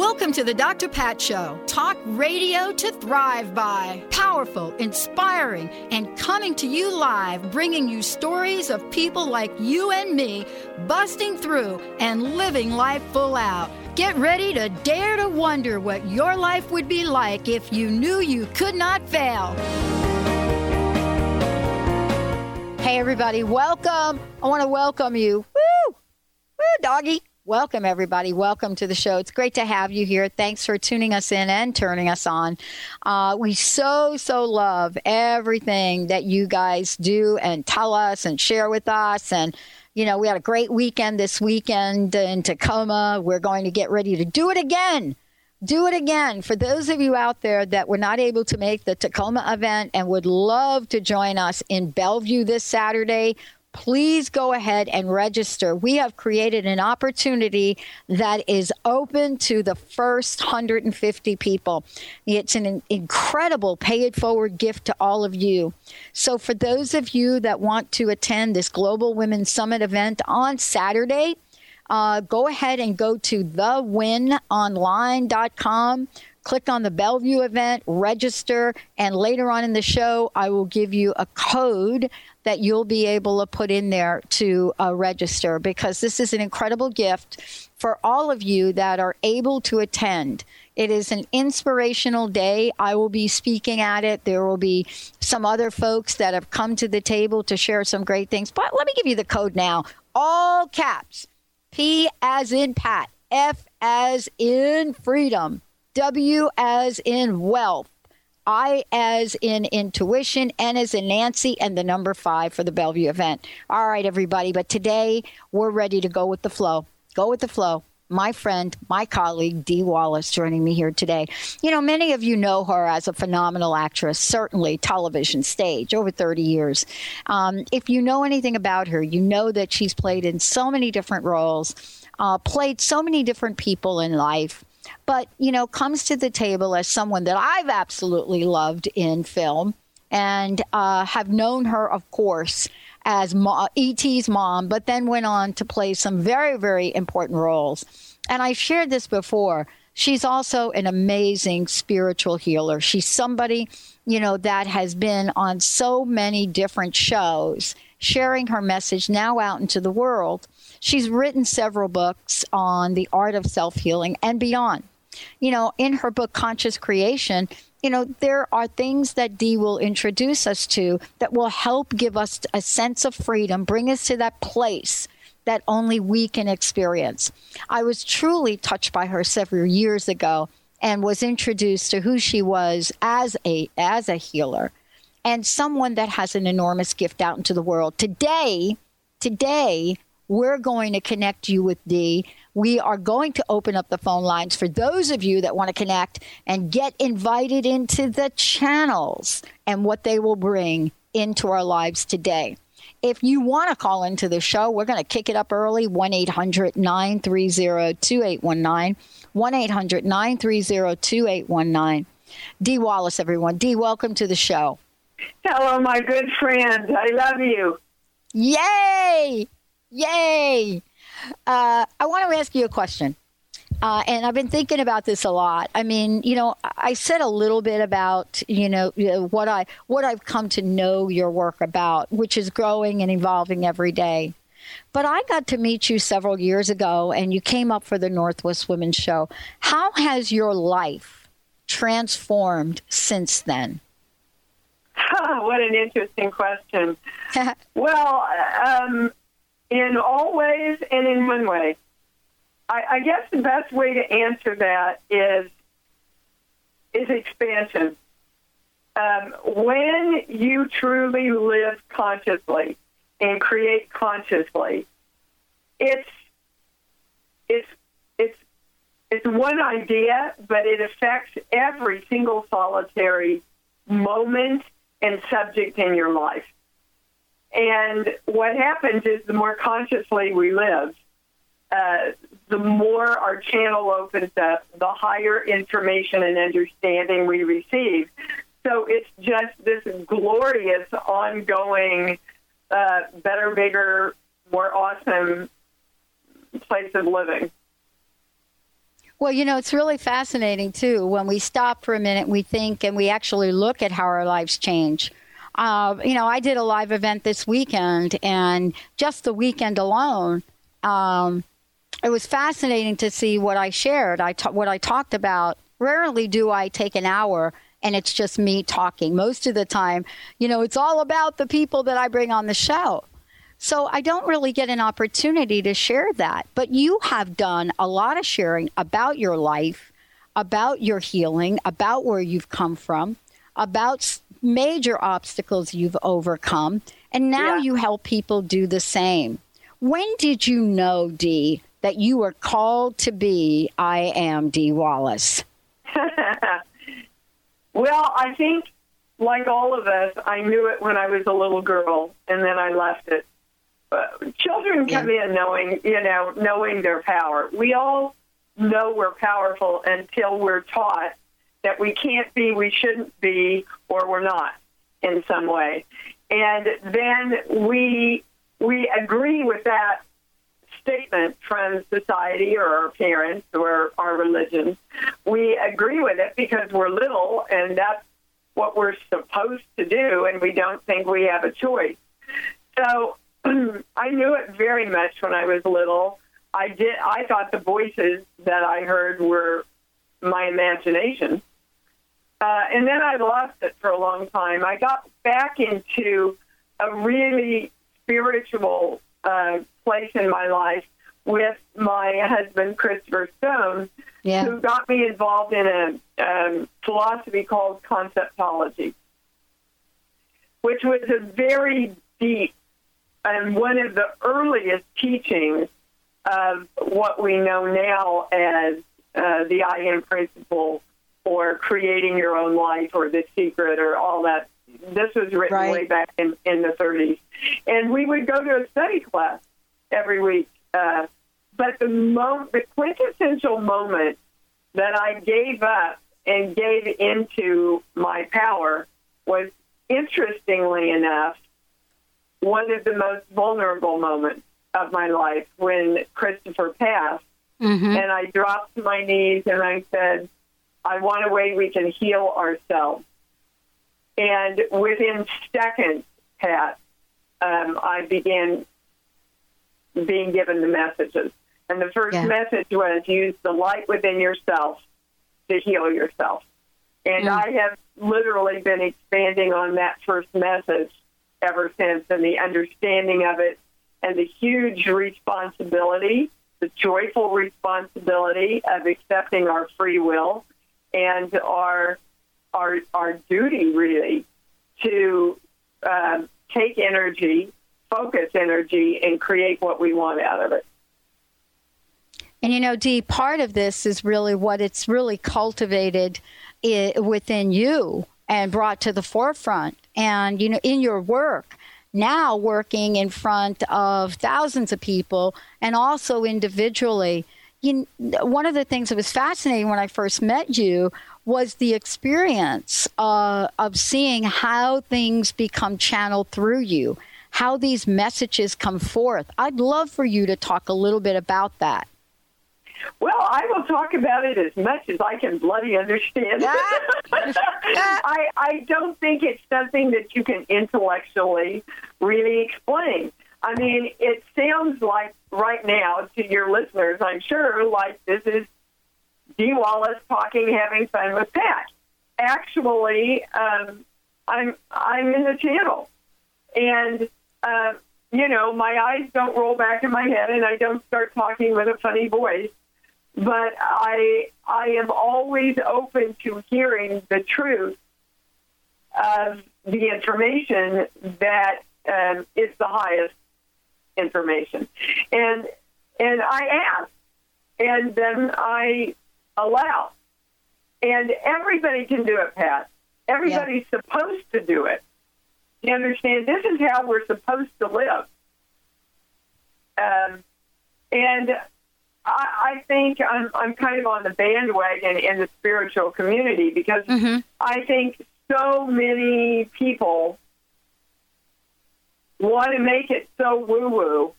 Welcome to the Dr. Pat Show. Talk radio to thrive by. Powerful, inspiring, and coming to you live, bringing you stories of people like you and me busting through and living life full out. Get ready to dare to wonder what your life would be like if you knew you could not fail. Hey, everybody, welcome. I want to welcome you. Woo! Woo, doggy. Welcome, everybody. Welcome to the show. It's great to have you here. Thanks for tuning us in and turning us on. Uh, we so, so love everything that you guys do and tell us and share with us. And, you know, we had a great weekend this weekend in Tacoma. We're going to get ready to do it again. Do it again. For those of you out there that were not able to make the Tacoma event and would love to join us in Bellevue this Saturday, please go ahead and register. We have created an opportunity that is open to the first 150 people. It's an incredible pay it forward gift to all of you. So, for those of you that want to attend this Global Women's Summit event on Saturday, uh, go ahead and go to thewinonline.com click on the Bellevue event, register, and later on in the show, I will give you a code that you'll be able to put in there to uh, register because this is an incredible gift for all of you that are able to attend. It is an inspirational day. I will be speaking at it. There will be some other folks that have come to the table to share some great things. But let me give you the code now. All caps. P as in Pat. F as in freedom. W as in wealth. I as in intuition, N as in Nancy, and the number five for the Bellevue event. All right, everybody. But today we're ready to go with the flow. Go with the flow. My friend, my colleague, Dee Wallace, joining me here today. You know, many of you know her as a phenomenal actress, certainly television, stage, over 30 years. Um, if you know anything about her, you know that she's played in so many different roles, uh, played so many different people in life but you know comes to the table as someone that I've absolutely loved in film and uh, have known her, of course, as Ma- E.T.'s mom, but then went on to play some very, very important roles. And I've shared this before. She's also an amazing spiritual healer. She's somebody, you know, that has been on so many different shows, sharing her message now out into the world. She's written several books on the art of self healing and beyond. You know, in her book, Conscious Creation, you know, there are things that Dee will introduce us to that will help give us a sense of freedom, bring us to that place that only we can experience. I was truly touched by her several years ago and was introduced to who she was as a as a healer and someone that has an enormous gift out into the world. Today, today we're going to connect you with Dee. We are going to open up the phone lines for those of you that want to connect and get invited into the channels and what they will bring into our lives today. If you want to call into the show, we're going to kick it up early 1 800 930 2819. 1 800 930 2819. Dee Wallace, everyone. Dee, welcome to the show. Hello, my good friend. I love you. Yay! Yay! Uh, I want to ask you a question. Uh, and I've been thinking about this a lot. I mean, you know, I said a little bit about, you know, what I what I've come to know your work about, which is growing and evolving every day. But I got to meet you several years ago, and you came up for the Northwest Women's Show. How has your life transformed since then? what an interesting question. well, um, in all ways and in one way. I, I guess the best way to answer that is is expansion. Um, when you truly live consciously and create consciously, it's it's it's it's one idea, but it affects every single solitary moment and subject in your life. And what happens is the more consciously we live, uh, the more our channel opens up, the higher information and understanding we receive. So it's just this glorious, ongoing, uh, better, bigger, more awesome place of living. Well, you know, it's really fascinating too. When we stop for a minute, we think and we actually look at how our lives change. Uh, you know, I did a live event this weekend, and just the weekend alone, um, it was fascinating to see what I shared. I ta- what I talked about. Rarely do I take an hour and it's just me talking. Most of the time, you know, it's all about the people that I bring on the show. So I don't really get an opportunity to share that. But you have done a lot of sharing about your life, about your healing, about where you've come from, about major obstacles you've overcome. And now yeah. you help people do the same. When did you know, Dee, that you were called to be I am Dee Wallace? well, I think, like all of us, I knew it when I was a little girl, and then I left it children come yeah. in knowing, you know, knowing their power. We all know we're powerful until we're taught that we can't be, we shouldn't be, or we're not in some way. And then we we agree with that statement from society or our parents or our religion. We agree with it because we're little and that's what we're supposed to do and we don't think we have a choice. So I knew it very much when I was little. I did. I thought the voices that I heard were my imagination, uh, and then I lost it for a long time. I got back into a really spiritual uh, place in my life with my husband Christopher Stone, yeah. who got me involved in a um, philosophy called conceptology, which was a very deep and one of the earliest teachings of what we know now as uh, the I am principle or creating your own life or the secret or all that. This was written right. way back in, in the 30s. And we would go to a study class every week. Uh, but the, mo- the quintessential moment that I gave up and gave into my power was, interestingly enough, one of the most vulnerable moments of my life when Christopher passed. Mm-hmm. And I dropped to my knees and I said, I want a way we can heal ourselves. And within seconds, Pat, um, I began being given the messages. And the first yeah. message was use the light within yourself to heal yourself. And mm. I have literally been expanding on that first message ever since, and the understanding of it, and the huge responsibility, the joyful responsibility of accepting our free will, and our our our duty really to uh, take energy, focus energy, and create what we want out of it. And you know, Dee, part of this is really what it's really cultivated within you and brought to the forefront. And, you know, in your work, now working in front of thousands of people and also individually. You, one of the things that was fascinating when I first met you was the experience uh, of seeing how things become channeled through you, how these messages come forth. I'd love for you to talk a little bit about that. Well, I will talk about it as much as I can bloody understand. I, I don't think it's something that you can intellectually really explain. I mean, it sounds like right now to your listeners, I'm sure, like this is Dee Wallace talking, having fun with Pat. Actually, um, I'm I'm in the channel, and uh, you know, my eyes don't roll back in my head, and I don't start talking with a funny voice. But I I am always open to hearing the truth of the information that um, is the highest information, and and I ask, and then I allow, and everybody can do it, Pat. Everybody's yeah. supposed to do it. You understand? This is how we're supposed to live. Um, and I, I think I'm, I'm kind of on the bandwagon in the spiritual community because mm-hmm. I think so many people want to make it so woo woo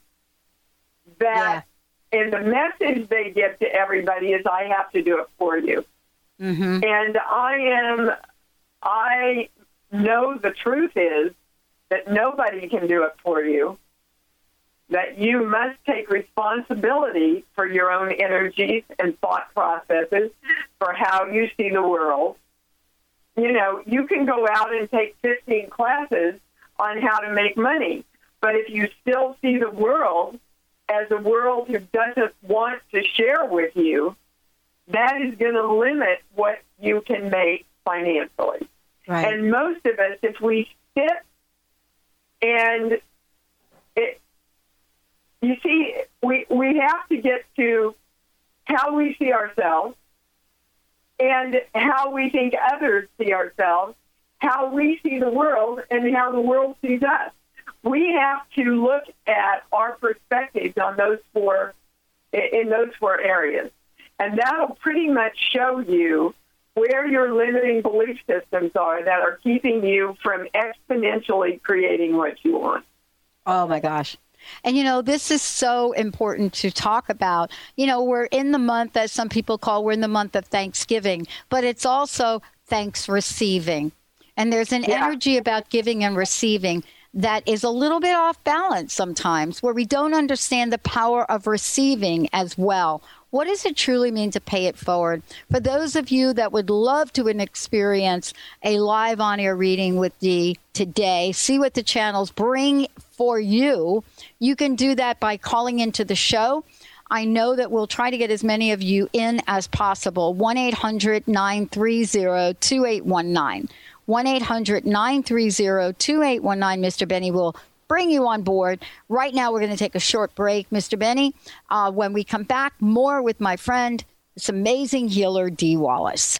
that, yeah. and the message they give to everybody is, I have to do it for you. Mm-hmm. And I am, I know the truth is that nobody can do it for you that you must take responsibility for your own energies and thought processes, for how you see the world. You know, you can go out and take 15 classes on how to make money, but if you still see the world as a world who doesn't want to share with you, that is going to limit what you can make financially. Right. And most of us, if we sit and it, you see, we, we have to get to how we see ourselves and how we think others see ourselves, how we see the world, and how the world sees us. We have to look at our perspectives on those four in those four areas, and that'll pretty much show you where your limiting belief systems are that are keeping you from exponentially creating what you want. Oh my gosh. And you know, this is so important to talk about. You know, we're in the month, as some people call, we're in the month of Thanksgiving, but it's also thanks receiving. And there's an yeah. energy about giving and receiving that is a little bit off balance sometimes, where we don't understand the power of receiving as well. What does it truly mean to pay it forward? For those of you that would love to experience a live on air reading with Dee today, see what the channels bring for you, you can do that by calling into the show. I know that we'll try to get as many of you in as possible. 1 800 930 2819. 1 800 930 2819. Mr. Benny will bring you on board. Right now, we're going to take a short break, Mr. Benny. Uh, when we come back, more with my friend, this amazing healer, Dee Wallace.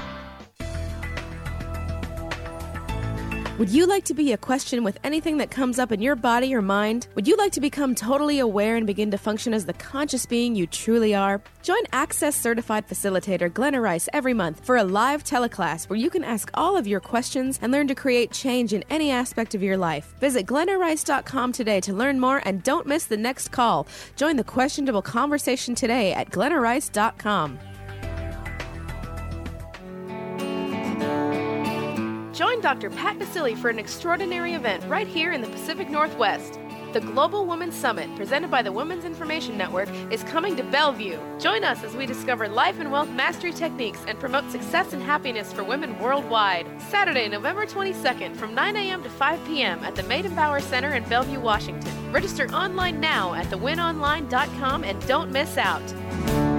Would you like to be a question with anything that comes up in your body or mind? Would you like to become totally aware and begin to function as the conscious being you truly are? Join Access Certified Facilitator Glenna Rice every month for a live teleclass where you can ask all of your questions and learn to create change in any aspect of your life. Visit glennarice.com today to learn more and don't miss the next call. Join the questionable conversation today at glennarice.com. Join Dr. Pat Baccili for an extraordinary event right here in the Pacific Northwest. The Global Women's Summit, presented by the Women's Information Network, is coming to Bellevue. Join us as we discover life and wealth mastery techniques and promote success and happiness for women worldwide. Saturday, November 22nd from 9 a.m. to 5 p.m. at the Meydenbauer Center in Bellevue, Washington. Register online now at thewinonline.com and don't miss out.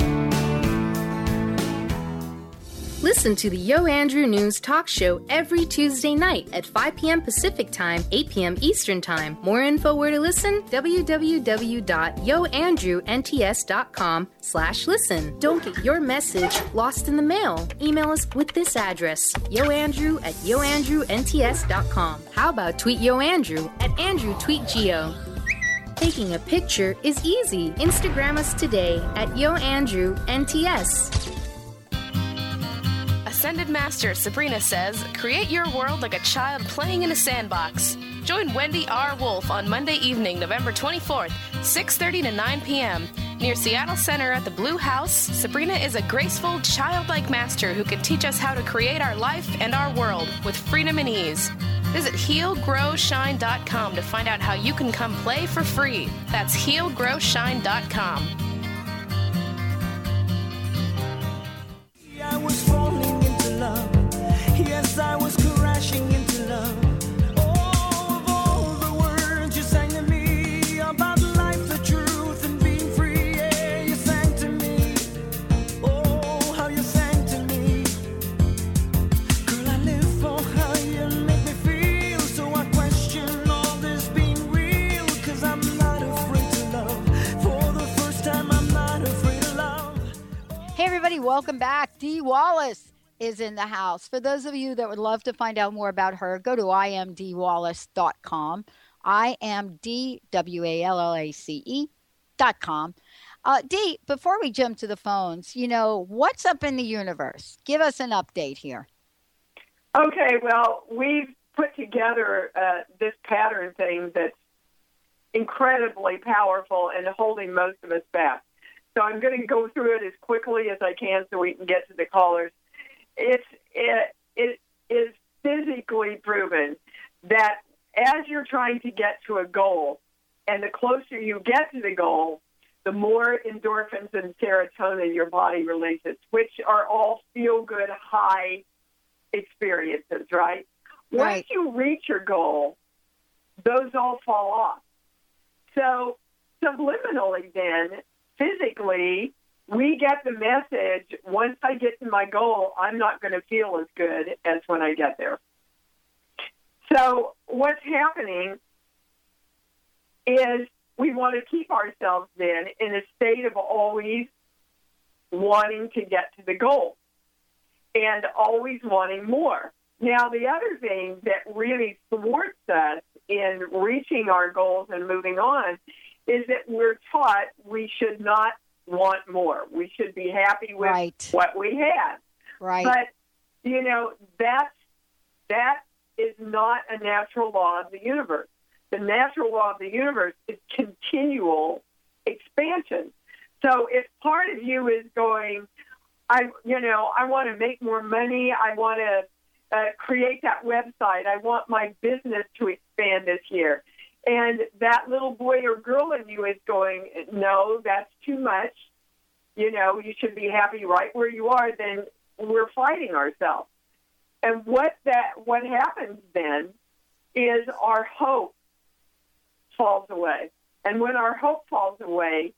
Listen to the Yo Andrew News Talk Show every Tuesday night at 5 p.m. Pacific Time, 8 p.m. Eastern Time. More info where to listen? www.yoandrewnts.com slash listen. Don't get your message lost in the mail. Email us with this address, yoandrew at yoandrewnts.com. How about tweet Yo Andrew at Andrew Tweet Geo? Taking a picture is easy. Instagram us today at YoAndrewNTS. Ascended Master Sabrina says, create your world like a child playing in a sandbox. Join Wendy R. Wolf on Monday evening, November 24th, 6:30 to 9 p.m. Near Seattle Center at the Blue House, Sabrina is a graceful, childlike master who can teach us how to create our life and our world with freedom and ease. Visit healgrowshine.com to find out how you can come play for free. That's healgrowshine.com. I was falling welcome back. Dee Wallace is in the house. For those of you that would love to find out more about her, go to imdwallace.com. I am D W A L L A C E dot com. Uh, Dee, before we jump to the phones, you know, what's up in the universe? Give us an update here. Okay, well, we've put together uh, this pattern thing that's incredibly powerful and holding most of us back. So I'm going to go through it as quickly as I can so we can get to the callers. It's it, it is physically proven that as you're trying to get to a goal, and the closer you get to the goal, the more endorphins and serotonin your body releases, which are all feel good high experiences, right? Once Right. you reach your goal, those all fall off. So, subliminally, then, physically, we get the message once I get to my goal, I'm not going to feel as good as when I get there. So, what's happening is we want to keep ourselves then in a state of always wanting to get to the goal and always wanting more. Now, the other thing that really thwarts us in reaching our goals and moving on is that we're taught we should not want more. We should be happy with Right. what we have. Right. But you know that's that is not a natural law of the universe. The natural law of the universe is continual expansion. So if part of you is going, I you know I want to make more money, I want to uh, create that website, I want my business to expand this year, and that little boy or girl in you is going, no, that's too much. You know, you should be happy right where you are. Then we're fighting ourselves. And what that what happens then is our hope falls away. And when our hope falls away,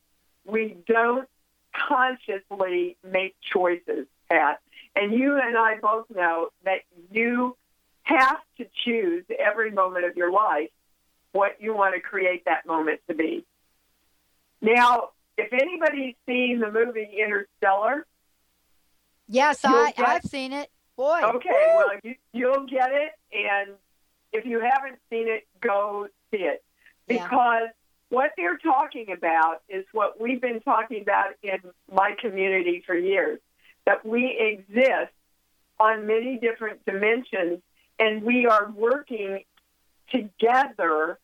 we don't consciously make choices, Pat. And you and I both know that you have to choose every moment of your life what you want to create that moment to be. Now, if anybody's seen the movie Interstellar, yes, I, get- I've seen it. Boy. Okay, woo. well, you, you'll get it, and if you haven't seen it, go see it. Yeah. Because what they're talking about is what we've been talking about in my community for years that we exist on many different dimensions, and we are working together.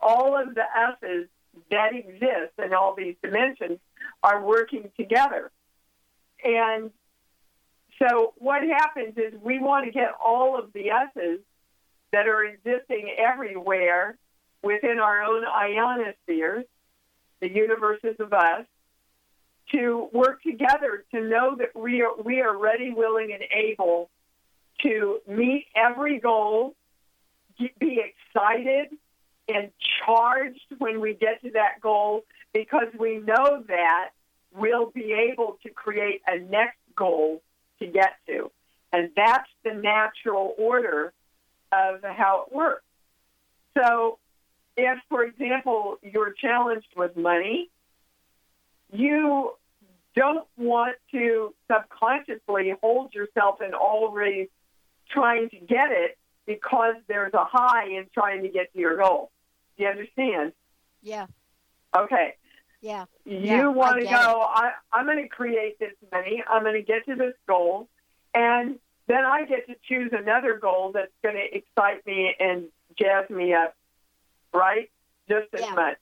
All of the S's that exist in all these dimensions are working together. And so what happens is we want to get all of the S's that are existing everywhere within our own ionospheres, the universes of us, to work together to know that we are we are ready, willing, and able to meet every goal, be excited and charged when we get to that goal because we know that we'll be able to create a next goal to get to. And that's the natural order of how it works. So, if, for example, you're challenged with money, you don't want to subconsciously hold yourself in always trying to get it because there's a high in trying to get to your goal. Do you understand? Yeah. Okay. Yeah. You Yeah, want to go, I, I'm going to create this money. I'm going to get to this goal. And then I get to choose another goal that's going to excite me and jazz me up, right? Just as Yeah. much.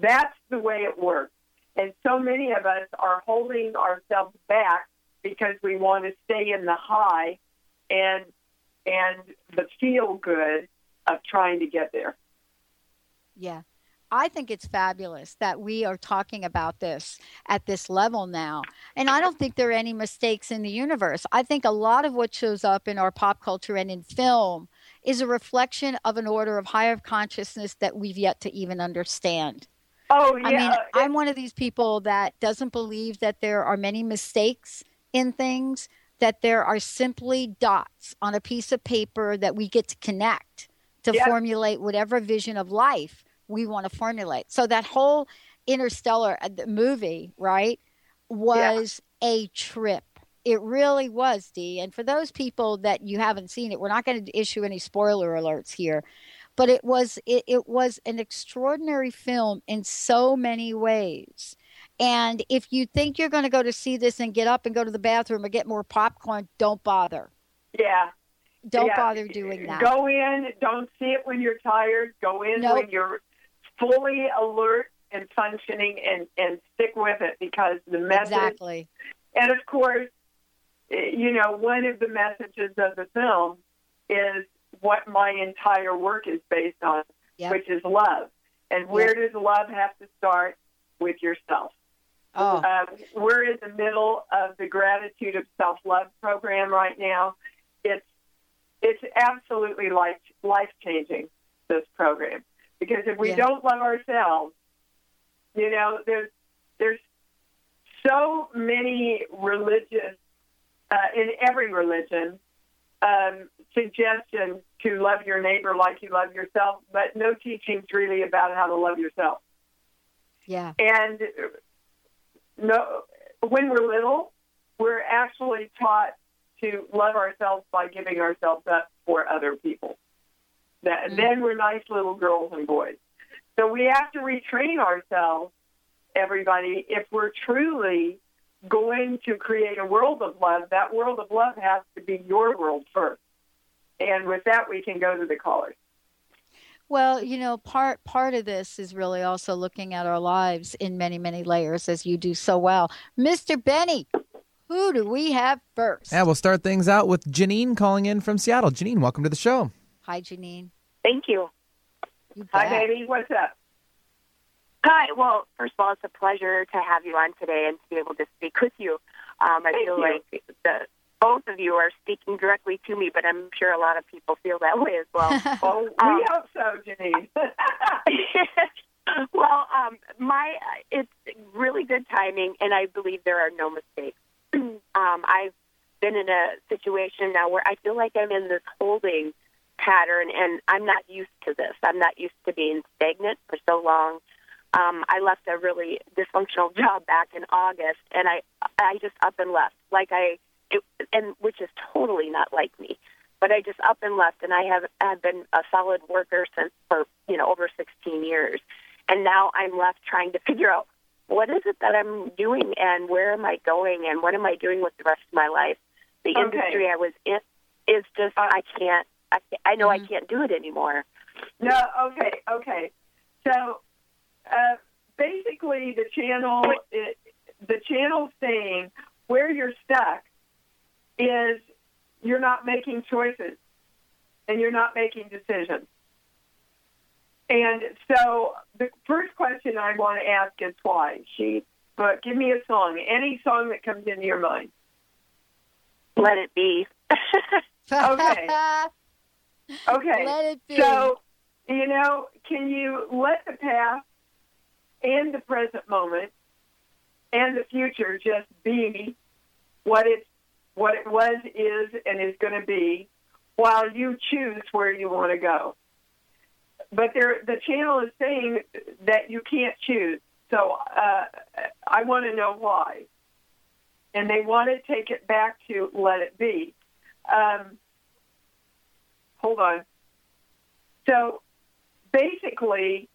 That's the way it works. And so many of us are holding ourselves back because we want to stay in the high and and the feel good of trying to get there. Yeah. I think it's fabulous that we are talking about this at this level now. And I don't think there are any mistakes in the universe. I think a lot of what shows up in our pop culture and in film is a reflection of an order of higher consciousness that we've yet to even understand. Oh yeah, I mean, I'm one of these people that doesn't believe that there are many mistakes in things, that there are simply dots on a piece of paper that we get to connect to Yeah. formulate whatever vision of life we want to formulate. So that whole interstellar uh, movie, right, was a trip. It really was, Dee. And for those people that you haven't seen it, we're not going to issue any spoiler alerts here but it was it, it was an extraordinary film in so many ways and if you think you're going to go to see this and get up and go to the bathroom or get more popcorn don't bother yeah. don't Yeah. bother doing that Go in. Don't see it when you're tired. Go in Nope. when you're fully alert and functioning, and and stick with it because the message. exactly And of course, eh, you know, one of the messages of the film is what my entire work is based on, Yep. which is love. And where does love have to start? With yourself. Oh Uh, we're in the middle of the gratitude of self love program right now. It's it's absolutely life life changing this program because if we Yeah. don't love ourselves, you know, there's there's so many religious uh, in every religion um, suggestions to love your neighbor like you love yourself, but no teachings really about how to love yourself. yeah And no, when we're little, we're actually taught to love ourselves by giving ourselves up for other people. That, Mm. Then we're nice little girls and boys. So we have to retrain ourselves, everybody, if we're truly going to create a world of love. That world of love has to be your world first. And with that, we can go to the callers. Well you know part part of this is really also looking at our lives in many many layers as you do so well mr benny who do we have first Yeah, we'll start things out with Janine calling in from Seattle. Janine, welcome to the show. hi janine Thank you. you Hi, bet. baby. What's up? Hi. Well, first of all, it's a pleasure to have you on today and to be able to speak with you. Um, I Thank feel you. like the, both of you are speaking directly to me, but I'm sure a lot of people feel that way as well. Oh, we Um, hope so, Janine. well, um, my it's really good timing, and I believe there are no mistakes. um, I've been in a situation now where I feel like I'm in this holding pattern, and I'm not used to this. I'm not used to being stagnant for so long. Um, I left a really dysfunctional job back in August, and I I just up and left, like I, it, and which is totally not like me. But I just up and left, and I have have been a solid worker since for you know over 16 years, and now I'm left trying to figure out what is it that I'm doing and where am I going and what am I doing with the rest of my life. The Okay. industry I was in is just I can't. I, can't- I know I can't do it anymore. No, okay, okay. So uh, basically, the channel, it, the channel saying where you're stuck is you're not making choices and you're not making decisions. And so the first question I want to ask is why. She, but give me a song, any song that comes into your mind. Let it be. Okay. Okay. Let it be. So, you know, can you let the past and the present moment and the future just be what it's what it was, is, and is going to be, while you choose where you want to go. But there, the channel is saying that you can't choose. So uh, I want to know why. And they want to take it back to let it be. Um, hold on. So basically,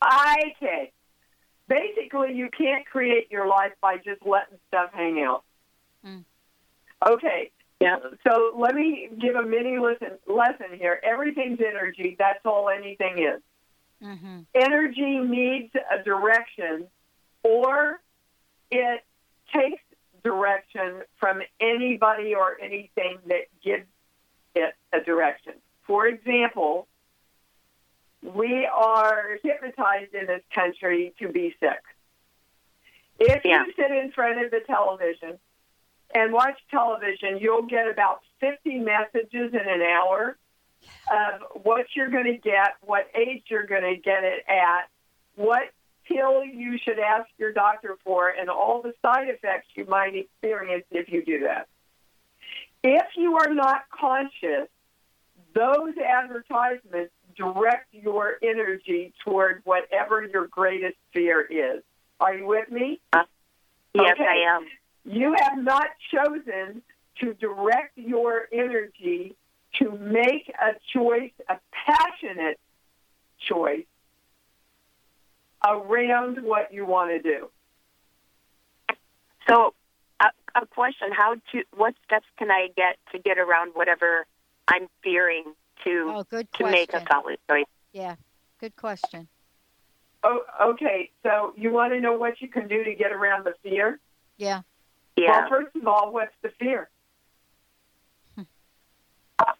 I can. Basically, you can't create your life by just letting stuff hang out. Mm. Okay. Yeah. So let me give a mini lesson lesson here. Everything's energy. That's all anything is. Mm-hmm. Energy needs a direction, or it takes direction from anybody or anything that gives it a direction. For example, we are hypnotized in this country to be sick. If Yeah. you sit in front of the television and watch television, you'll get about 50 messages in an hour of what you're going to get, what age you're going to get it at, what pill you should ask your doctor for, and all the side effects you might experience if you do that. If you are not conscious, those advertisements direct your energy toward whatever your greatest fear is. Are you with me? Yes, Okay. I am. You have not chosen to direct your energy to make a choice, a passionate choice around what you want to do. So, a, a question: How to? What steps can I get to get around whatever I'm fearing to Oh, good to make a solid choice? Yeah, good question. Oh, okay. So you want to know what you can do to get around the fear? Yeah. Yeah. Well, first of all, what's the fear?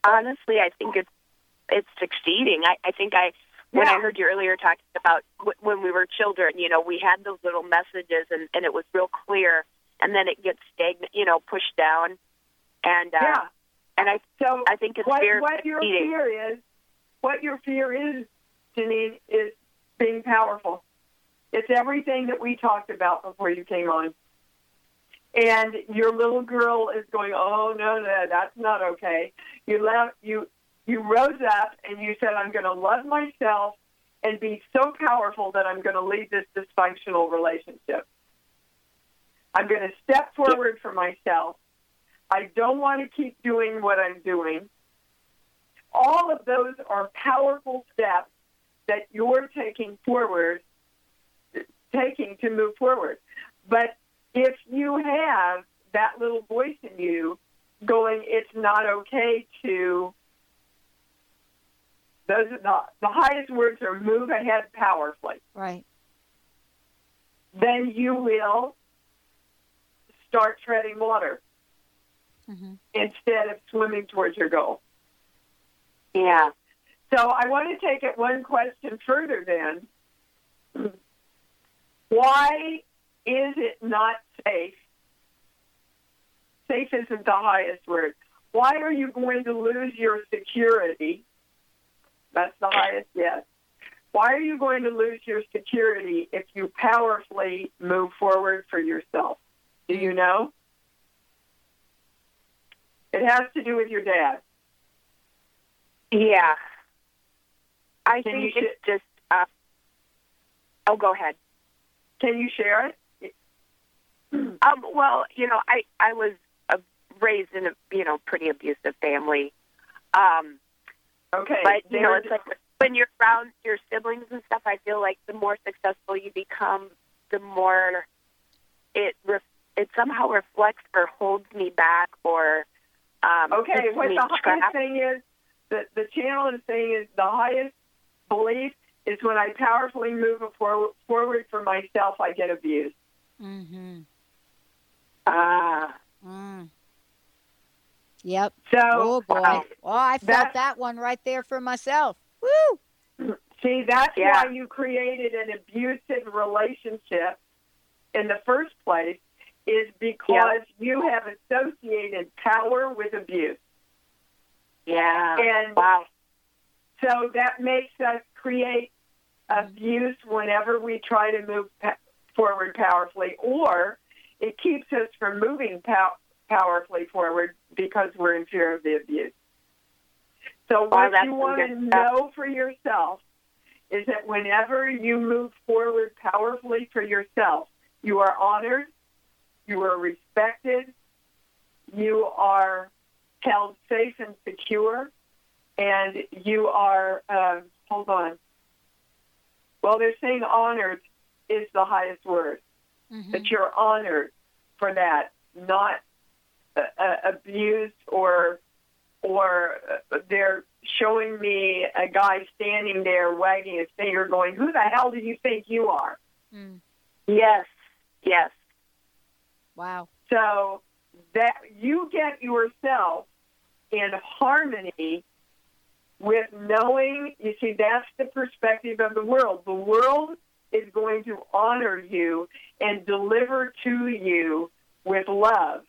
Honestly, I think it's it's succeeding. I, I think I when I heard you earlier talking about w- when we were children, you know, we had those little messages and and it was real clear, and then it gets stagnant, you know, pushed down, and uh, yeah. and I So I think it's what, fear what your succeeding. fear is, what your fear is, Janine, is being powerful. It's everything that we talked about before you came on. And your little girl is going, oh no, no, that's not okay. You left, you you rose up and you said, I'm going to love myself and be so powerful that I'm going to leave this dysfunctional relationship. I'm going to step forward for myself. I don't want to keep doing what I'm doing. All of those are powerful steps that you're taking forward, taking to move forward. But if you have that little voice in you going, it's not okay to, those are the, the highest words are move ahead powerfully, Right. then you will start treading water hmm instead of swimming towards your goal. Yeah. So I want to take it one question further then. Why is it not safe? Safe isn't the highest word. Why are you going to lose your security? That's the highest yes. Why are you going to lose your security if you powerfully move forward for yourself? Do you know? It has to do with your dad. Yeah. I Can think you it's just. Uh, oh, go ahead. Can you share it? Um, well, you know, I I was uh, raised in a you know pretty abusive family, um, Okay. but you know, it's like when you're around your siblings and stuff. I feel like the more successful you become, the more it ref- it somehow reflects or holds me back or um, Okay, keeps what the highest trapped. thing is, the, the channel is saying is the highest belief is when I powerfully move forward, forward for myself, I get abused. Mm-hmm. Ah, Mm. Yep. So, Oh boy. wow. Oh, I felt that one right there for myself. Woo. see, that's Yeah. why you created an abusive relationship in the first place, is because you have associated power with abuse. yeah. And wow. So that makes us create abuse whenever we try to move pa- forward powerfully, or it keeps us from moving pow- powerfully forward because we're in fear of the abuse. So Oh, what that's you want to know for yourself is that whenever you move forward powerfully for yourself, you are honored, you are respected, you are held safe and secure, and you are, uh, hold on. Well, they're saying honored is the highest word. That you're honored for that, not uh, uh, abused or or uh, they're showing me a guy standing there wagging his finger, going, "Who the hell do you think you are?" Yes, yes. Wow. So that you get yourself in harmony with knowing, you see, that's the perspective of the world. The world is going to honor you and deliver to you with love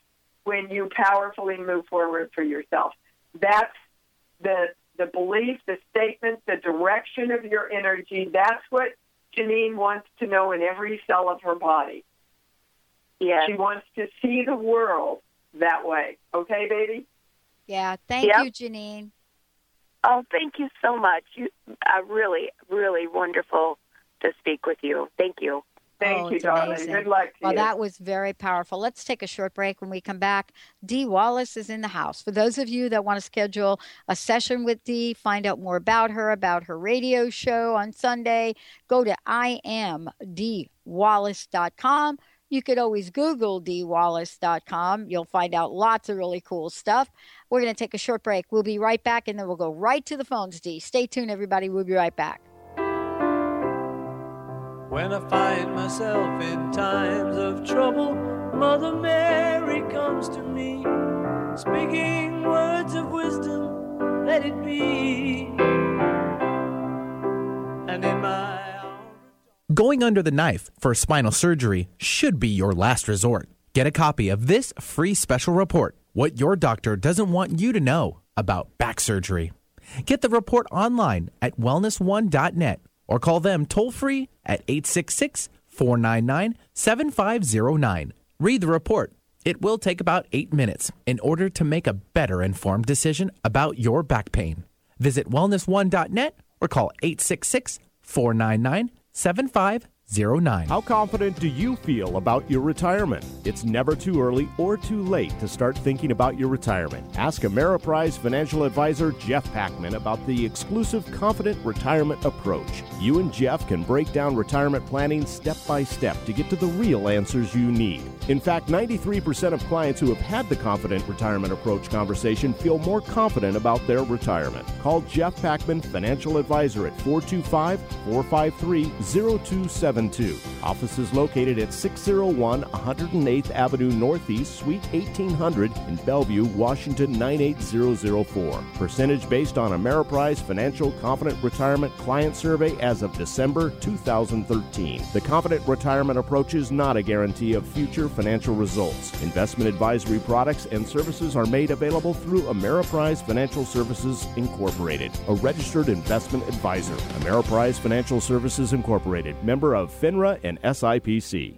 when you powerfully move forward for yourself. That's the the belief, the statement, the direction of your energy. That's what Janine wants to know in every cell of her body. Yes. She wants to see the world that way. Okay, baby? Yeah. Thank Yep. you, Janine. Oh, thank you so much. You are really, really wonderful to speak with you. Thank you. Thank Oh, you, it's darling. amazing. Good luck to Well, you. that was very powerful. Let's take a short break. When we come back, Dee Wallace is in the house. For those of you that want to schedule a session with Dee, find out more about her, about her radio show on Sunday, go to iamdwallace.com. You could always Google dwallace.com. You'll find out lots of really cool stuff. We're going to take a short break. We'll be right back, and then we'll go right to the phones, Dee. Stay tuned, everybody. We'll be right back. When I find myself in times of trouble, Mother Mary comes to me, speaking words of wisdom, let it be. And in my Going under the knife for spinal surgery should be your last resort. Get a copy of this free special report What Your Doctor Doesn't Want You to Know About Back Surgery. Get the report online at wellness1.net or call them toll free at 866 499 7509. Read the report. It will take about eight minutes in order to make a better informed decision about your back pain. Visit wellness1.net or call 866 499 7509. How confident do you feel about your retirement? It's never too early or too late to start thinking about your retirement. Ask Ameriprise financial advisor Jeff Packman about the exclusive Confident Retirement Approach. You and Jeff can break down retirement planning step by step to get to the real answers you need. In fact, 93% of clients who have had the Confident Retirement Approach conversation feel more confident about their retirement. Call Jeff Packman, financial advisor at 425 453 0272. Office is located at 601 108th Avenue Northeast, Suite 1800 in Bellevue, Washington 98004. Percentage based on Ameriprise Financial Confident Retirement Client Survey as of December 2013. The Confident Retirement Approach is not a guarantee of future financial results. Investment advisory products and services are made available through Ameriprise Financial Services Incorporated, a registered investment advisor. Ameriprise Financial Services Incorporated, member of FINRA and SIPC.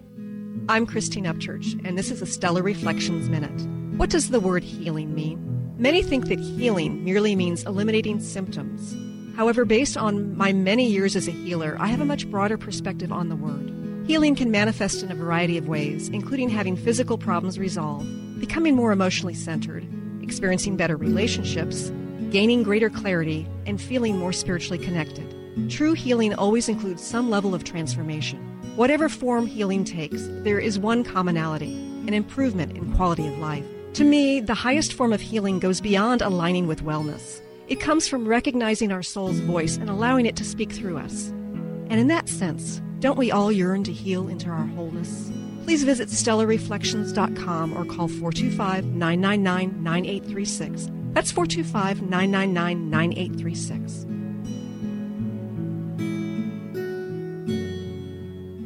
I'm Christine Upchurch, and this is a Stellar Reflections Minute. What does the word healing mean? Many think that healing merely means eliminating symptoms. However, based on my many years as a healer, I have a much broader perspective on the word. Healing can manifest in a variety of ways, including having physical problems resolved, becoming more emotionally centered, experiencing better relationships, gaining greater clarity, and feeling more spiritually connected. True healing always includes some level of transformation. Whatever form healing takes, there is one commonality an improvement in quality of life. To me, the highest form of healing goes beyond aligning with wellness. It comes from recognizing our soul's voice and allowing it to speak through us. And in that sense, don't we all yearn to heal into our wholeness? Please visit stellarreflections.com or call 425 999 9836. That's 425 999 9836.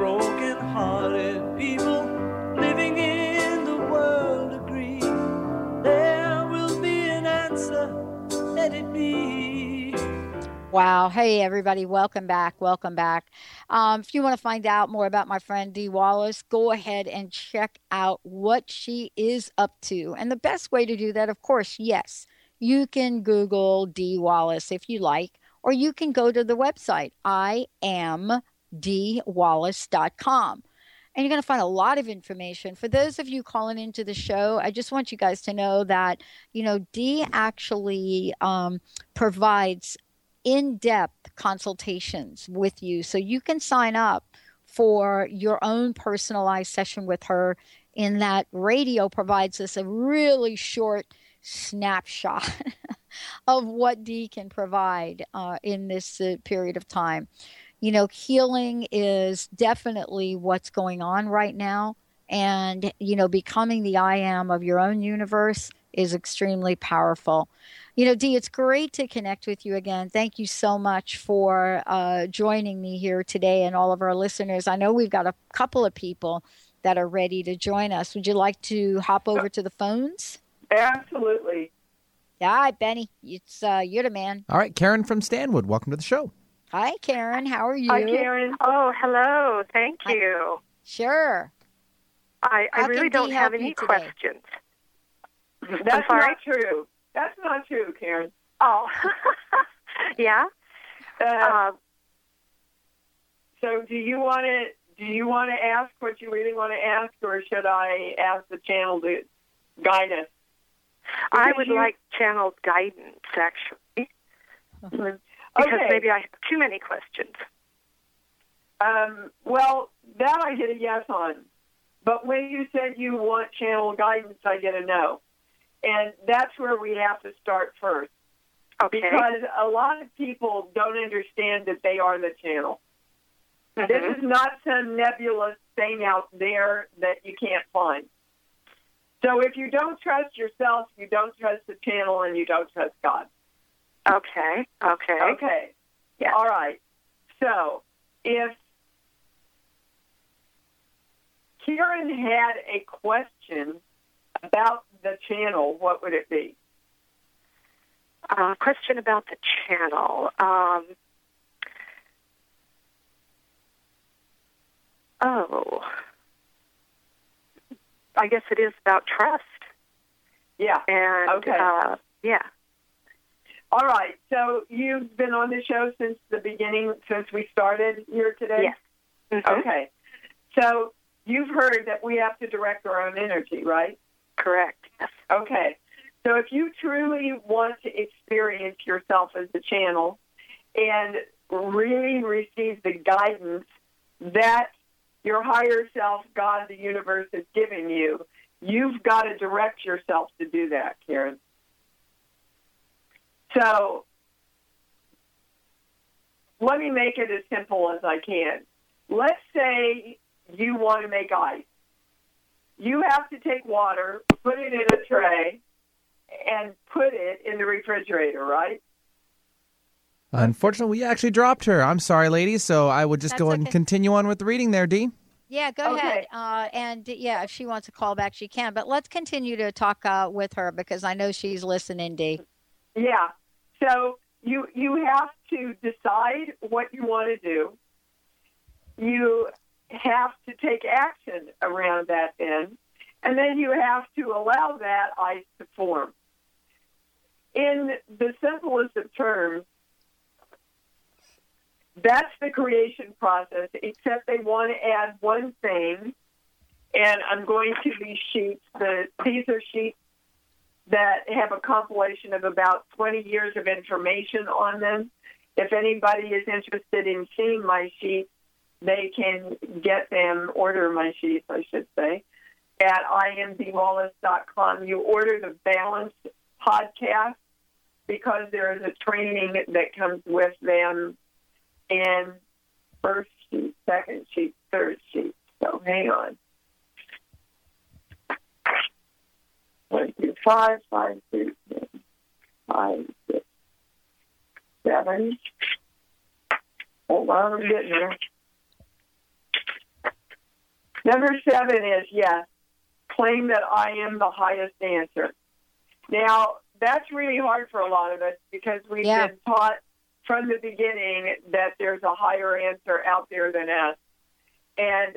When the broken hearted people living in the world agree, there will be an answer, let it be. Wow. Hey, everybody. Welcome back. Welcome back. Um, if you want to find out more about my friend Dee Wallace, go ahead and check out what she is up to. And the best way to do that, of course, yes, you can Google Dee Wallace if you like, or you can go to the website, I am dwallace.com. And you're going to find a lot of information. For those of you calling into the show, I just want you guys to know that, you know, Dee actually um, provides in depth consultations with you. So you can sign up for your own personalized session with her, in that radio provides us a really short snapshot of what Dee can provide uh, in this uh, period of time. You know, healing is definitely what's going on right now. And, you know, becoming the I am of your own universe is extremely powerful. You know, Dee, it's great to connect with you again. Thank you so much for uh, joining me here today and all of our listeners. I know we've got a couple of people that are ready to join us. Would you like to hop over to the phones? Absolutely. Yeah, hi, Benny. It's uh, you're the man. All right, Karen from Stanwood, welcome to the show. Hi, Karen. How are you? Hi, Karen. Oh, hello. Thank you. Sure. I, I How really don't have any questions. That's sorry? not true. That's not true, Karen. Oh, yeah. Uh, Uh, so, do you want to do you want to ask what you really want to ask, or should I ask the channel to guide us? I would you- like channel guidance, actually, because Okay. maybe I have too many questions. Um, well, that I get a yes on. But when you said you want channel guidance, I get a no. And that's where we have to start first. Okay. Because a lot of people don't understand that they are the channel. This Mhm. is not some nebulous thing out there that you can't find. So if you don't trust yourself, you don't trust the channel, and you don't trust God. Okay. Okay. Okay. Yeah. All right. So if Karen had a question about the channel, what would it be? Uh, question about the channel. Um, oh, I guess it is about trust. Yeah. And Okay. uh, yeah. All right. So you've been on the show since the beginning, since we started here today? Yes. Mhm. Okay. So you've heard that we have to direct our own energy, right? Correct. Yes. Okay. So if you truly want to experience yourself as the channel and really receive the guidance that your higher self, God, the universe is giving you, you've got to direct yourself to do that, Karen. So let me make it as simple as I can. Let's say you want to make ice. You have to take water, put it in a tray, and put it in the refrigerator, right? Unfortunately, we actually dropped her. I'm sorry, ladies. So I would just That's go and continue on with the reading there, Dee. Yeah, go Okay. ahead. Uh, and yeah, if she wants to call back, she can. But let's continue to talk uh, with her because I know she's listening, Dee. Yeah. So you you have to decide what you want to do. You have to take action around that end, and then you have to allow that ice to form. In the simplest of terms, that's the creation process, except they want to add one thing, and I'm going to these sheets. The, these are sheets that have a compilation of about 20 years of information on them. If anybody is interested in seeing my sheets, they can get them, order my sheets, I should say, at imdwallace.com. You order the Balanced podcast because there is a training that comes with them and first sheet, second sheet, third sheet. So hang on. One, two, five, five, two, six, five, six, seven. Hold on, I'm getting there. Number seven is yes, claim that I am the highest answer. Now, that's really hard for a lot of us because we've Yeah. been taught from the beginning that there's a higher answer out there than us. And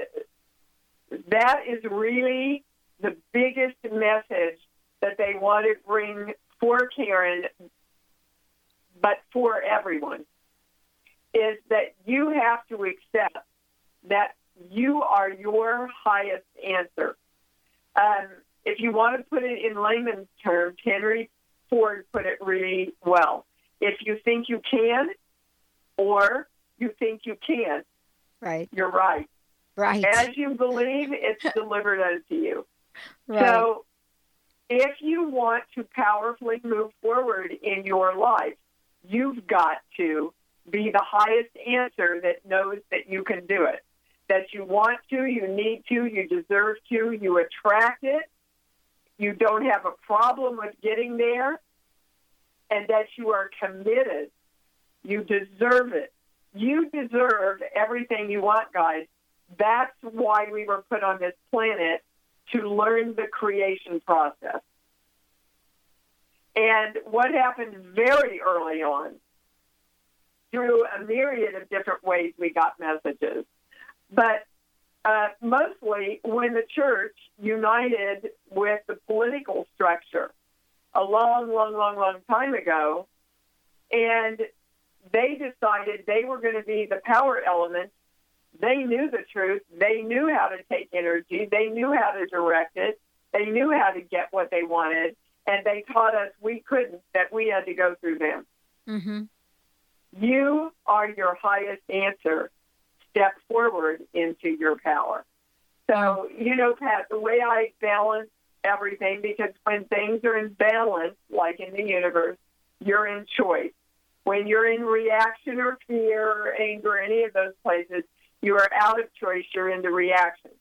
that is really the biggest message that they want to bring for Karen, but for everyone, is that you have to accept that you are your highest answer. Um, if you want to put it in layman's terms, Henry Ford put it really well. If you think you can, or you think you can't, Right. you're right. Right. As you believe, it's delivered unto you. Right. So, if you want to powerfully move forward in your life, you've got to be the highest answer that knows that you can do it. That you want to, you need to, you deserve to, you attract it, you don't have a problem with getting there, and that you are committed. You deserve it. You deserve everything you want, guys. That's why we were put on this planet to learn the creation process. And what happened very early on, through a myriad of different ways, we got messages. But uh, mostly when the church united with the political structure a long, long, long, long time ago, and they decided they were going to be the power element. They knew the truth. They knew how to take energy. They knew how to direct it. They knew how to get what they wanted. And they taught us we couldn't, that we had to go through them. Mm-hmm. You are your highest answer. Step forward into your power. So, you know, Pat, the way I balance everything, because when things are in balance, like in the universe, you're in choice. When you're in reaction or fear or anger, any of those places, you are out of choice. You're into reaction.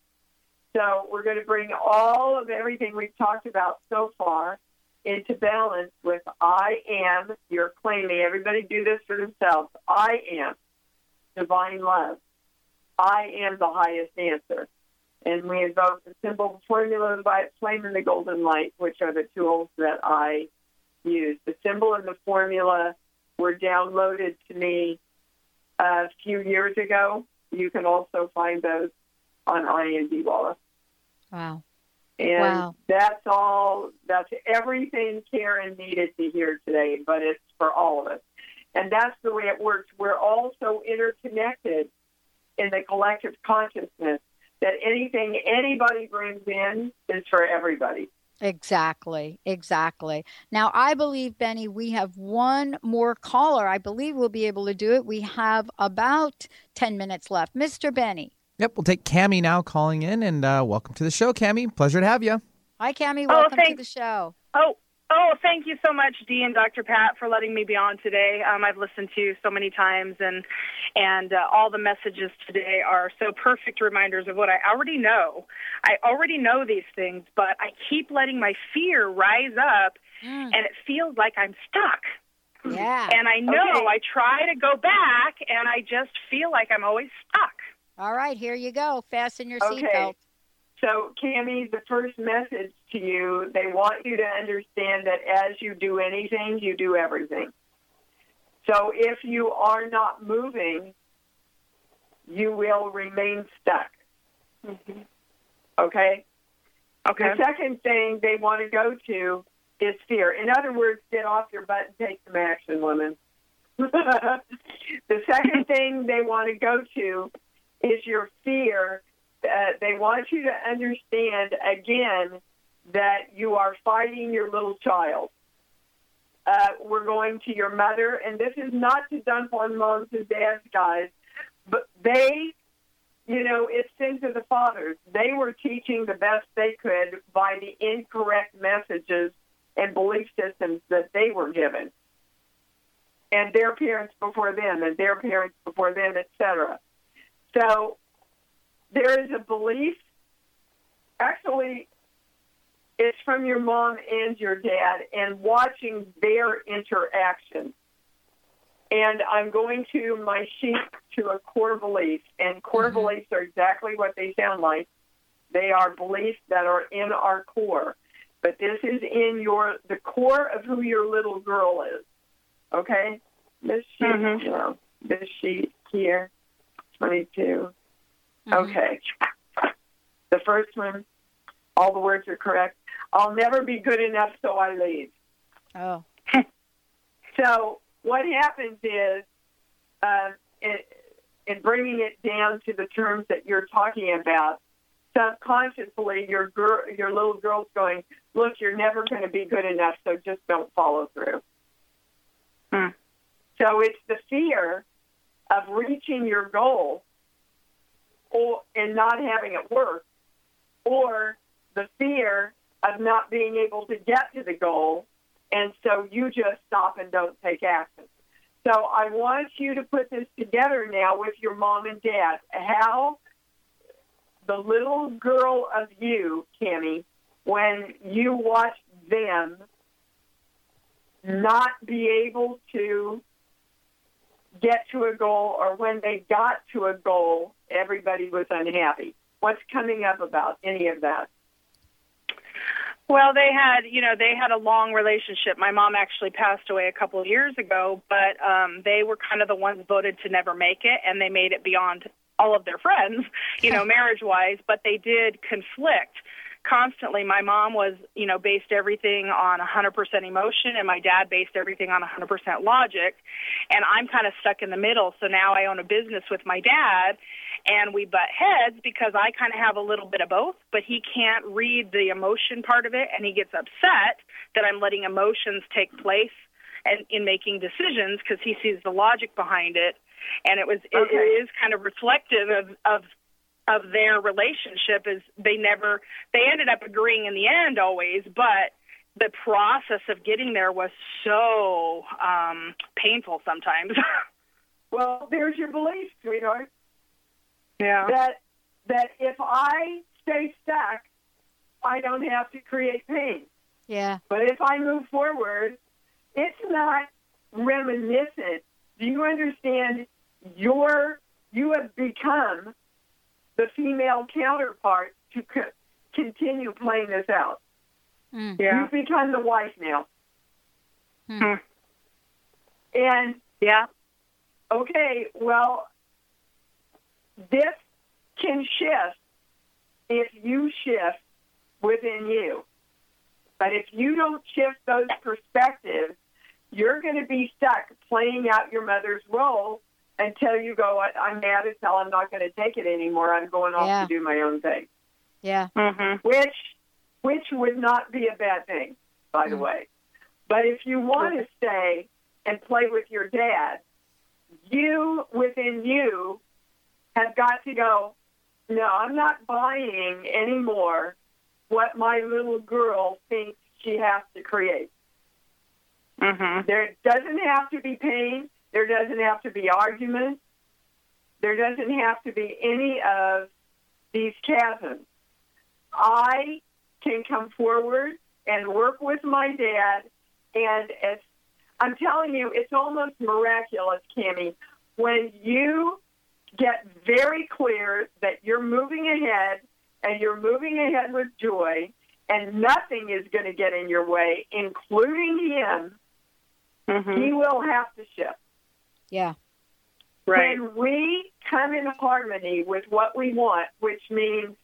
So we're going to bring all of everything we've talked about so far into balance with I am. You're claiming. Everybody do this for themselves. I am divine love. I am the highest answer. And we invoke the symbol, the formula, the flame, and the golden light, which are the tools that I use. The symbol and the formula were downloaded to me a few years ago. You can also find those on IMD Wallace. Wow. And Wow. that's all, that's everything Karen needed to hear today, but it's for all of us. And that's the way it works. We're all so interconnected in the collective consciousness that anything anybody brings in is for everybody. Exactly, exactly. Now, I believe, Benny, we have one more caller. I believe we'll be able to do it. We have about 10 minutes left. Mr. Benny. Yep, we'll take Cami now calling in, and uh, welcome to the show, Cami. Pleasure to have you. Hi, Cami. Oh, Welcome to the show. Oh, oh, thank you so much, Dee and Dr. Pat, for letting me be on today. Um, I've listened to you so many times, and and uh, all the messages today are so perfect reminders of what I already know. I already know these things, but I keep letting my fear rise up, and it feels like I'm stuck. Yeah. And I know Okay. I try to go back, and I just feel like I'm always stuck. All right, here you go. Fasten your Okay. So, Cami, the first message to you, they want you to understand that as you do anything, you do everything. So, if you are not moving, you will remain stuck. Okay? Okay. The second thing they want to go to is fear. In other words, get off your butt and take some action, women. the second thing they want to go to is your fear. Uh, they want you to understand again that you are fighting your little child. Uh, we're going to your mother, and this is not to dump on moms and dads, guys, but they you know, it's sins of the fathers. They were teaching the best they could by the incorrect messages and belief systems that they were given, and their parents before them, and their parents before them, etc. So there is a belief. Actually, it's from your mom and your dad, and watching their interaction. And I'm going to my sheet to a core belief, and core Mm-hmm. beliefs are exactly what they sound like. They are beliefs that are in our core, but this is in your the core of who your little girl is. Okay, this sheet, Mhm. no, this sheet here, 22. Mm-hmm. Okay, the first one, all the words are correct. I'll never be good enough, so I leave. Oh. So what happens is, uh, in, in bringing it down to the terms that you're talking about, subconsciously your girl, your little girl's going, "Look, you're never going to be good enough, so just don't follow through." Hmm. So it's the fear of reaching your goal, or and not having it work, or the fear of not being able to get to the goal and so you just stop and don't take action. So I want you to put this together now with your mom and dad. How the little girl of you, Kimmy, when you watch them not be able to get to a goal, or when they got to a goal, everybody was unhappy. What's coming up about any of that? Well, they had, you know, they had a long relationship. My mom actually passed away a couple of years ago, but um they were kind of the ones voted to never make it and they made it beyond all of their friends, you know, marriage-wise, but they did conflict constantly. My mom was, you know, based everything on 100% emotion and my dad based everything on 100% logic, and I'm kind of stuck in the middle. So now I own a business with my dad and we butt heads because I kind of have a little bit of both, but he can't read the emotion part of it, and he gets upset that I'm letting emotions take place and in making decisions because he sees the logic behind it, and it was it, it is kind of reflective of of of their relationship is they never they ended up agreeing in the end always, but the process of getting there was so um painful sometimes. Well, there's your belief, sweetheart. Yeah. That that if I stay stuck, I don't have to create pain. Yeah. But if I move forward, it's not reminiscent. Do you understand? Your you have become the female counterpart to co- continue playing this out. Yeah. You've become the wife now. Hmm. And yeah. Okay, well, this can shift if you shift within you. But if you don't shift those perspectives, you're going to be stuck playing out your mother's role until you go, "I- I'm mad as hell. I'm not going to take it anymore. I'm going off Yeah. to do my own thing. Yeah. Mm-hmm. Which, which would not be a bad thing, by the way. But if you want to stay and play with your dad, you within you have got to go, no, I'm not buying anymore what my little girl thinks she has to create. Mm-hmm. There doesn't have to be pain. There doesn't have to be argument. There doesn't have to be any of these chasms. I can come forward and work with my dad, and as I'm telling you, it's almost miraculous, Cami, when you get very clear that you're moving ahead and you're moving ahead with joy, and nothing is going to get in your way, including him. Mm-hmm. He will have to shift. Yeah. Right. When we come in harmony with what we want, which means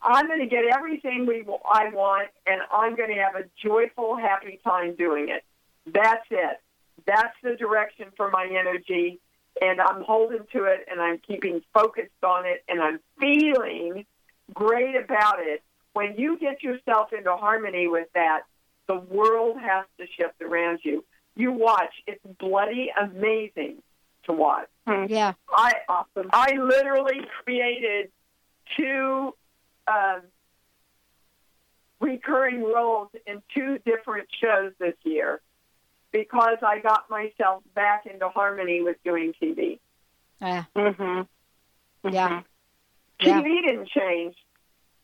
I'm going to get everything we I want, and I'm going to have a joyful, happy time doing it. That's it. That's the direction for my energy, and I'm holding to it, and I'm keeping focused on it, and I'm feeling great about it. When you get yourself into harmony with that, the world has to shift around you. You watch; it's bloody amazing to watch. Yeah. I awesome. I literally created two um, recurring roles in two different shows this year because I got myself back into harmony with doing TV. Yeah. Mm-hmm. Yeah. TV didn't change.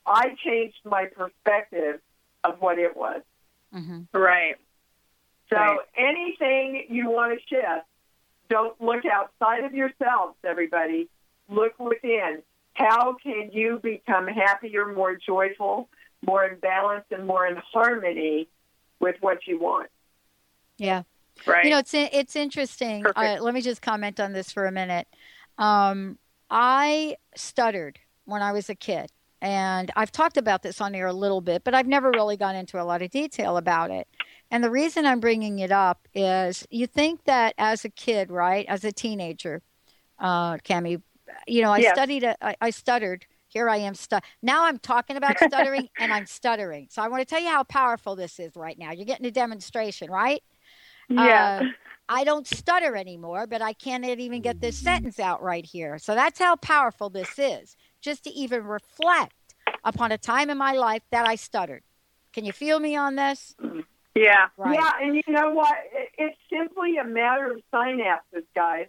I changed my perspective of what it was. Mm-hmm. Right. So Right. anything you want to shift, don't look outside of yourselves, everybody. Look within. How can you become happier, more joyful, more in balance, and more in harmony with what you want? Yeah. Right. You know, it's it's interesting. Uh, let me just comment on this for a minute. Um, I stuttered when I was a kid, and I've talked about this on air a little bit, but I've never really gone into a lot of detail about it. And the reason I'm bringing it up is you think that as a kid, right, as a teenager, uh, Cami, you know, I Yes. studied, a, I, I stuttered. Here I am. Stu- now I'm talking about stuttering, and I'm stuttering. So I want to tell you how powerful this is right now. You're getting a demonstration, right? Yeah. Uh, I don't stutter anymore, but I can't even get this sentence out right here. So that's how powerful this is. Just to even reflect upon a time in my life that I stuttered. Can you feel me on this? Yeah. Right. Yeah, and you know what? It's simply a matter of synapses, guys.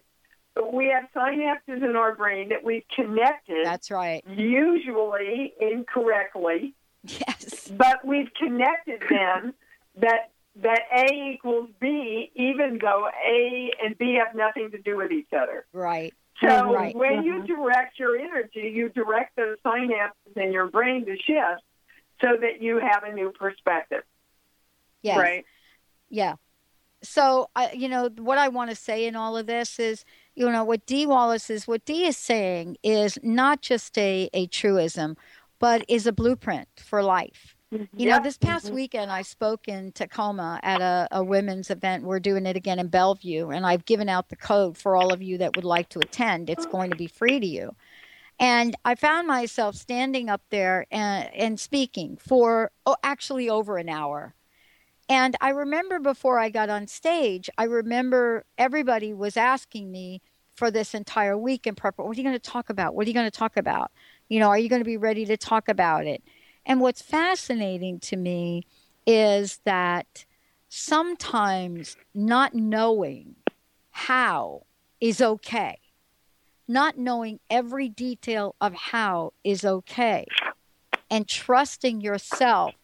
We have synapses in our brain that we've connected. That's right. Usually incorrectly. Yes. But we've connected them that that A equals B, even though A and B have nothing to do with each other. Right. So right. when you mm-hmm. direct your energy, you direct those synapses in your brain to shift so that you have a new perspective. Yes. Right. Yeah. So, I, you know, what I want to say in all of this is, you know, what Dee Wallace is, what Dee is saying is not just a, a truism, but is a blueprint for life. You Yeah. know, this past Mhm. weekend I spoke in Tacoma at a, a women's event. We're doing it again in Bellevue, and I've given out the code for all of you that would like to attend. It's going to be free to you. And I found myself standing up there and, and speaking for oh, actually over an hour. And I remember before I got on stage, I remember everybody was asking me for this entire week in prep. What are you going to talk about? What are you going to talk about? You know, are you going to be ready to talk about it? And what's fascinating to me is that sometimes not knowing how is okay. Not knowing every detail of how is okay. And trusting yourself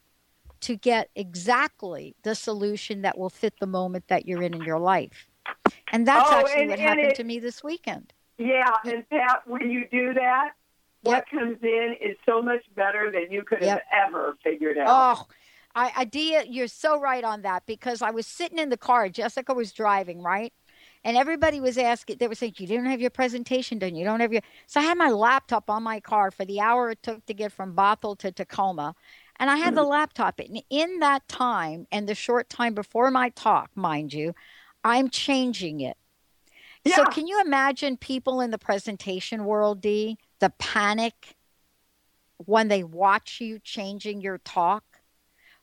to get exactly the solution that will fit the moment that you're in in your life. And that's Oh, actually and- what and happened it- to me this weekend. Yeah, and Pat, when you do that, what comes in is so much better than you could have ever figured out. Oh, I, Adia, you're so right on that because I was sitting in the car. Jessica was driving, right? And everybody was asking, they were saying, You didn't have your presentation done. You don't have your. So I had my laptop on my car for the hour it took to get from Bothell to Tacoma. And I had the laptop. And in that time and the short time before my talk, mind you, I'm changing it. Yeah. So can you imagine people in the presentation world, Dee, the panic when they watch you changing your talk?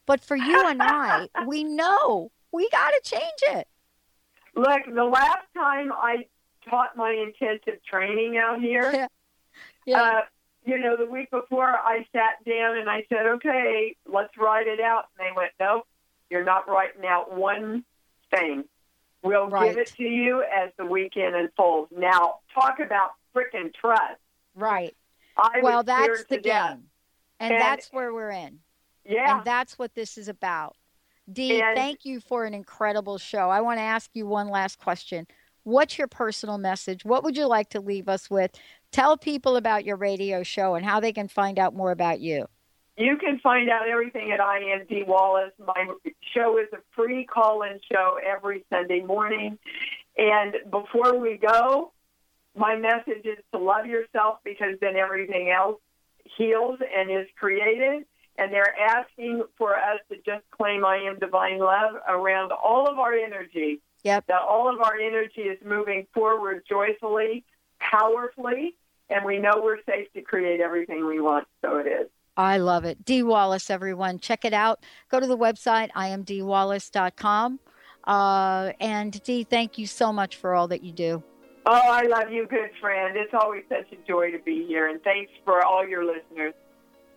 But for you and I, we know we got to change it. Look, the last time I taught my intensive training out here, uh, you know, the week before I sat down and I said, okay, let's write it out. And they went, nope, you're not writing out one thing. We'll give it to you as the weekend unfolds. Now, talk about frickin' trust. Right. I well, that's the game. And, And- that's where we're in. Yeah. And that's what this is about. Dee, And- thank you for an incredible show. I want to ask you one last question. What's your personal message? What would you like to leave us with? Tell people about your radio show and how they can find out more about you. You can find out everything at IMD Wallace. My show is a free call-in show every Sunday morning. And before we go, my message is to love yourself because then everything else heals and is created. And they're asking for us to just claim I am divine love around all of our energy. Yep. That all of our energy is moving forward joyfully, powerfully, and we know we're safe to create everything we want. So it is. I love it. Dee Wallace, everyone. Check it out. Go to the website, imdwallace.com. Uh, and Dee, thank you so much for all that you do. Oh, I love you, good friend. It's always such a joy to be here, and thanks for all your listeners.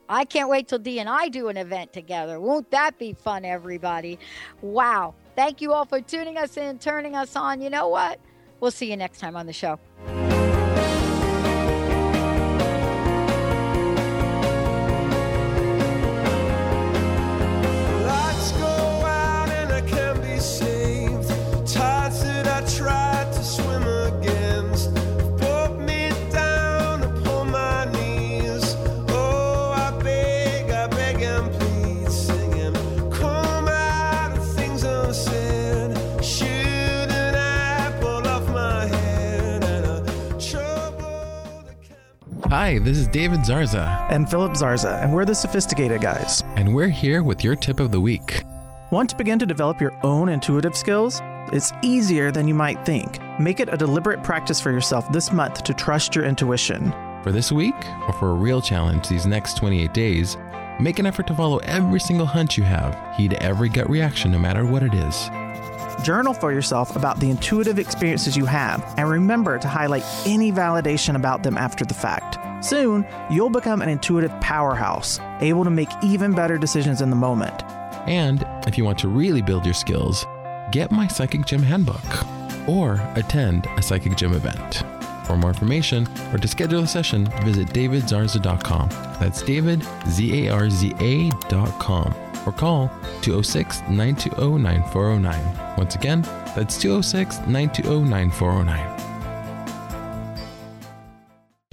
I can't wait till Dee and I do an event together. Won't that be fun, everybody? Wow. Thank you all for tuning us in, turning us on. You know what? We'll see you next time on the show. Hi, this is David Zarza. And Philip Zarza, and we're the Sophisticated Guys. And we're here with your tip of the week. Want to begin to develop your own intuitive skills? It's easier than you might think. Make it a deliberate practice for yourself this month to trust your intuition. For this week, or for a real challenge these next 28 days, make an effort to follow every single hunch you have. Heed every gut reaction, no matter what it is. Journal for yourself about the intuitive experiences you have, and remember to highlight any validation about them after the fact. Soon, you'll become an intuitive powerhouse, able to make even better decisions in the moment. And if you want to really build your skills, get my Psychic Gym handbook or attend a Psychic Gym event. For more information or to schedule a session, visit davidzarza.com. That's David, Z A R Z A.com. Or call 206 920 9409. Once again, that's 206 920 9409.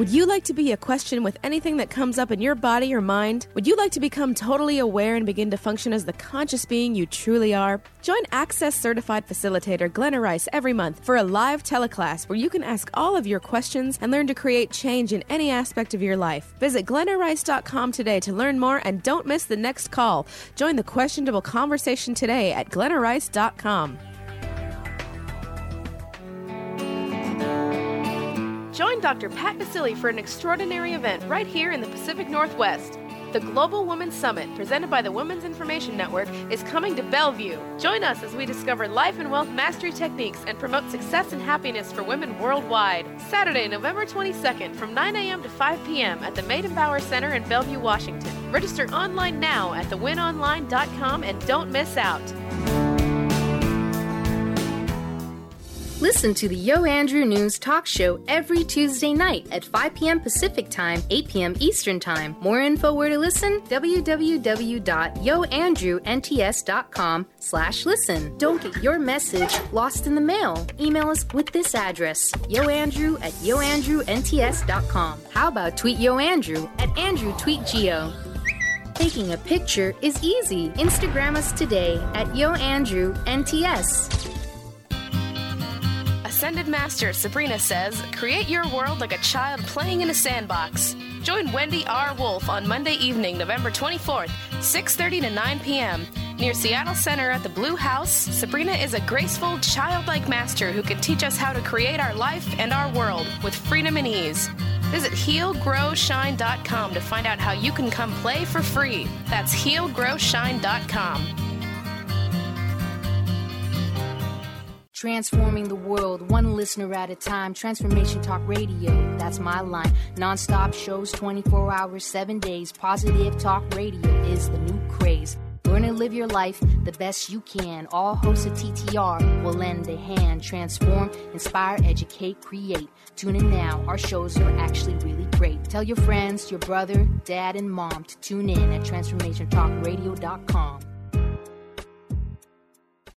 Would you like to be a question with anything that comes up in your body or mind? Would you like to become totally aware and begin to function as the conscious being you truly are? Join Access Certified Facilitator Glenna Rice every month for a live teleclass where you can ask all of your questions and learn to create change in any aspect of your life. Visit glennarice.com today to learn more and don't miss the next call. Join the questionable conversation today at glennarice.com. Join Dr. Pat Baccili for an extraordinary event right here in the Pacific Northwest. The Global Women's Summit, presented by the Women's Information Network, is coming to Bellevue. Join us as we discover life and wealth mastery techniques and promote success and happiness for women worldwide. Saturday, November 22nd from 9 a.m. to 5 p.m. at the Meydenbauer Center in Bellevue, Washington. Register online now at thewinonline.com and don't miss out. Listen to the Yo Andrew News Talk Show every Tuesday night at 5 p.m. Pacific Time, 8 p.m. Eastern Time. More info where to listen? www.yoandrewnts.com slash listen. Don't get your message lost in the mail. Email us with this address, yoandrew at yoandrewnts.com. How about tweet Yo Andrew at AndrewTweetGeo? Taking a picture is easy. Instagram us today at YoAndrewNTS. Ascended Master Sabrina says, create your world like a child playing in a sandbox. Join Wendy R. Wolf on Monday evening, November 24th, 6.30 to 9 p.m. Near Seattle Center at the Blue House, Sabrina is a graceful, childlike master who can teach us how to create our life and our world with freedom and ease. Visit healgrowshine.com to find out how you can come play for free. That's healgrowshine.com. Transforming the world, one listener at a time. Transformation Talk Radio, that's my line. Non-stop shows, 24 hours, 7 days. Positive Talk Radio is the new craze. Learn and live your life the best you can. All hosts of TTR will lend a hand. Transform, inspire, educate, create. Tune in now. Our shows are actually really great. Tell your friends, your brother, dad, and mom to tune in at transformationtalkradio.com.